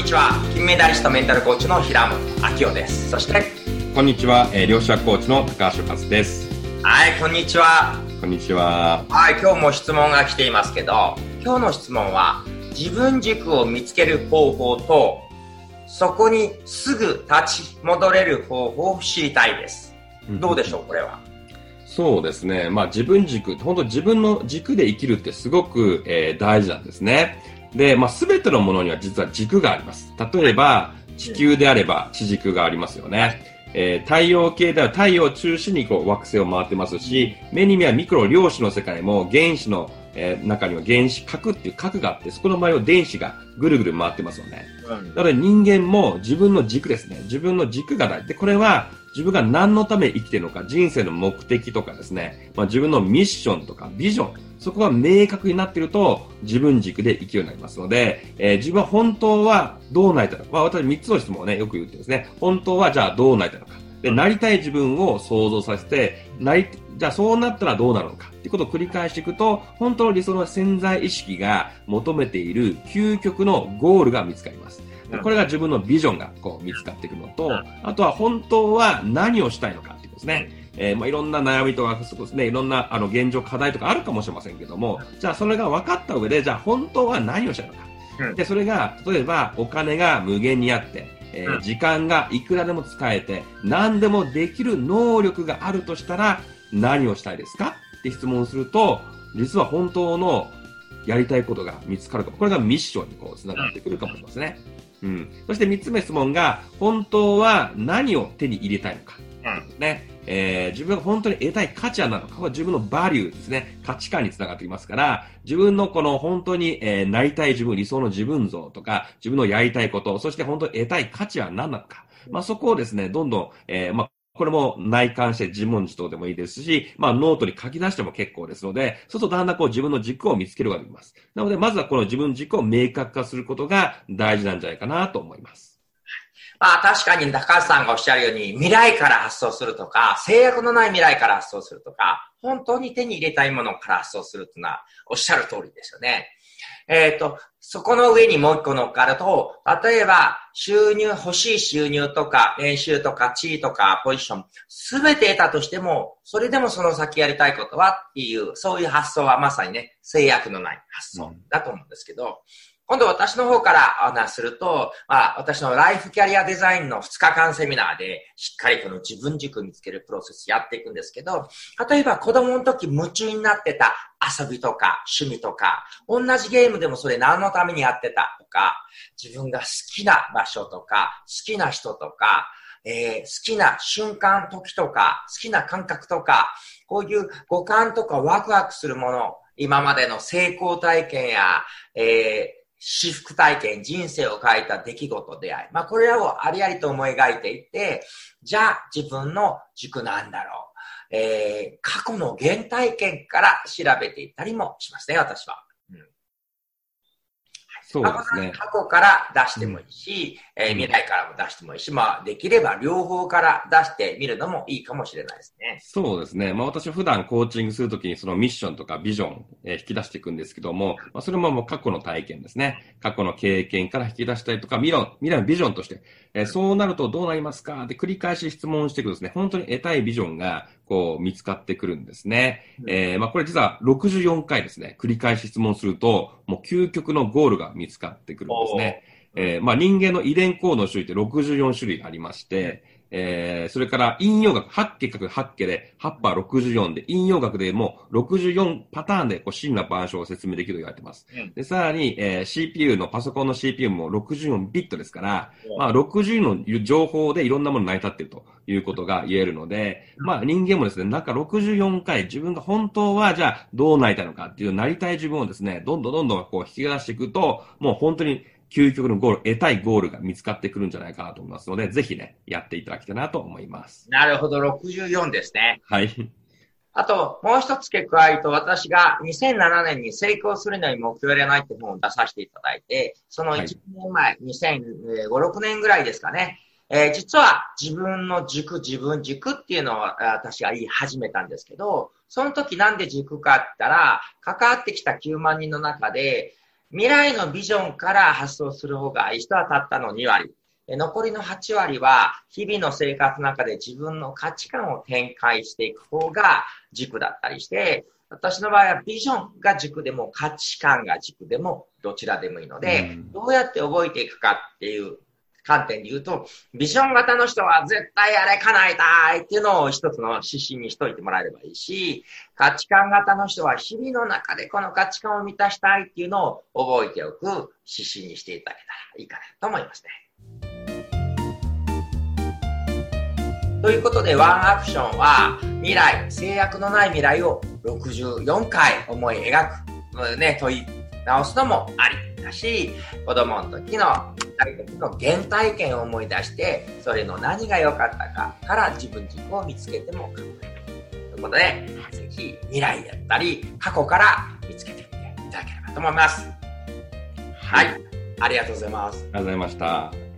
にちは。金メダリストメンタルコーチの平本明夫です。そしてこんにちは、えー、両者コーチの高橋和です。はいこんにちは。こんにちは。はい今日も質問が来ていますけど今日の質問は自分軸を見つける方法とそこにすぐ立ち戻れる方法を知りたいです。どうでしょうこれは？そうですね。まあ自分軸、本当自分の軸で生きるってすごく、えー、大事なんですね。で、まあ、全てのものには実は軸があります。例えば、地球であれば地軸がありますよね。えー、太陽系では太陽を中心にこう惑星を回ってますし、目に見はミクロ量子の世界も原子の、えー、中には原子核っていう核があって、そこの周りを電子がぐるぐる回ってますよね。だから人間も自分の軸ですね。自分の軸が大事。で、これは自分が何のため生きてるのか、人生の目的とかですね、まあ、自分のミッションとかビジョン、そこが明確になってると自分軸で生きるようになりますので、えー、自分は本当はどうなりたいのか。まあ、私3つの質問をね、よく言ってですね、本当はじゃあどうなりたいのか。で、なりたい自分を想像させて、なり、じゃあそうなったらどうなるのかっていうことを繰り返していくと、本当の理想の潜在意識が求めている究極のゴールが見つかります。これが自分のビジョンがこう見つかっていくのと、あとは本当は何をしたいのかっていうことですね。えー、まあ、いろんな悩みとか、そうですね、いろんなあの現状課題とかあるかもしれませんけども、じゃあそれが分かった上で、じゃあ本当は何をしたいのか。で、それが、例えばお金が無限にあって、えー、時間がいくらでも使えて、何でもできる能力があるとしたら、何をしたいですか？って質問すると、実は本当のやりたいことが見つかるかも。これがミッションにこう繋がってくるかもしれませんね。うん。そして三つ目質問が、本当は何を手に入れたいのか。うん。ね。えー、自分が本当に得たい価値は何なのか、自分のバリューですね、価値観につながってきますから、自分のこの本当に、えー、なりたい自分、理想の自分像とか、自分のやりたいこと、そして本当に得たい価値は何なのか。まあ、そこをですね、どんどん、えー、まあ、これも内観して自問自答でもいいですし、まあノートに書き出しても結構ですので、そうするとだんだんこう自分の軸を見つけることができます。なので、まずはこの自分軸を明確化することが大事なんじゃないかなと思います。まあ確かに高橋さんがおっしゃるように未来から発想するとか、制約のない未来から発想するとか、本当に手に入れたいものから発想するというのはおっしゃる通りですよね。えっ、ー、と、そこの上にもう一個乗っかると、例えば、収入、欲しい収入とか、練習とか、地位とか、ポジション、すべて得たとしても、それでもその先やりたいことはっていう、そういう発想はまさにね、制約のない発想だと思うんですけど、今度私の方からお話すると、まあ、私のライフキャリアデザインの2日間セミナーで、しっかりこの自分軸見つけるプロセスやっていくんですけど、例えば子供の時夢中になってた遊びとか趣味とか、同じゲームでもそれ何のためにやってたとか、自分が好きな場所とか、好きな人とか、えー、好きな瞬間、時とか、好きな感覚とか、こういう五感とかワクワクするもの、今までの成功体験や、えー私服体験、人生を変えた出来事であり、まあこれらをありありと思い描いていて、じゃあ自分の軸なんだろう。えー、過去の原体験から調べていったりもしますね、私は。そうですね。過去から出してもいいし、うん、えー、未来からも出してもいいし、まあ、できれば両方から出してみるのもいいかもしれないですね。そうですね。まあ、私普段コーチングするときにそのミッションとかビジョン、えー、引き出していくんですけども、まあ、それももう過去の体験ですね。過去の経験から引き出したりとか、未来未来のビジョンとして、えー、そうなるとどうなりますか？って繰り返し質問していくとですね、本当に得たいビジョンがこう見つかってくるんですね。えー、まあこれ実は64回ですね、繰り返し質問すると、究極のゴールが見つかってくるんですね。えー、まあ人間の遺伝行動種類って64種類ありまして、えー、それから引用学、八家か八家で、8波64で、引用学でも64パターンで、こう、真羅万象を説明できると言われてます。うん、で、さらに、えー、CPU の、パソコンの CPU も64ビットですから、うん、まあ、60の情報でいろんなもの成り立っているということが言えるので、うん、まあ、人間もですね、中64回、自分が本当は、じゃあ、どうなりたいのかっていう、なりたい自分をですね、どんどんどんどんこう、引き出していくと、もう本当に、究極のゴール、得たいゴールが見つかってくるんじゃないかなと思いますので、ぜひね、やっていただきたいなと思います。なるほど、64ですね。はい。あと、もう一つ付け加えると、私が2007年に成功するのに目標やらないって本を出させていただいて、その1年前、はい、2005、6年ぐらいですかね、えー、実は自分の軸、自分軸っていうのを私が言い始めたんですけど、その時なんで軸かって言ったら、関わってきた9万人の中で、未来のビジョンから発想する方がいい人はたったの2割。残りの8割は、日々の生活の中で自分の価値観を展開していく方が軸だったりして、私の場合はビジョンが軸でも価値観が軸でもどちらでもいいので、うん、どうやって覚えていくかっていう観点で言うと、ビジョン型の人は絶対あれ叶えたいっていうのを一つの指針にしといてもらえればいいし、価値観型の人は日々の中でこの価値観を満たしたいっていうのを覚えておく指針にしていただけたらいいかなと思いますね。ということで、ワンアクションは未来、制約のない未来を64回思い描く、ね、問い直すのもありだし、子供の時の体時の原体験を思い出して、それの何が良かったかから自分軸を見つけても構える。ということで、ぜひ未来やったり、過去から見つけてみていただければと思います。はい。ありがとうございます。ありがとうございました。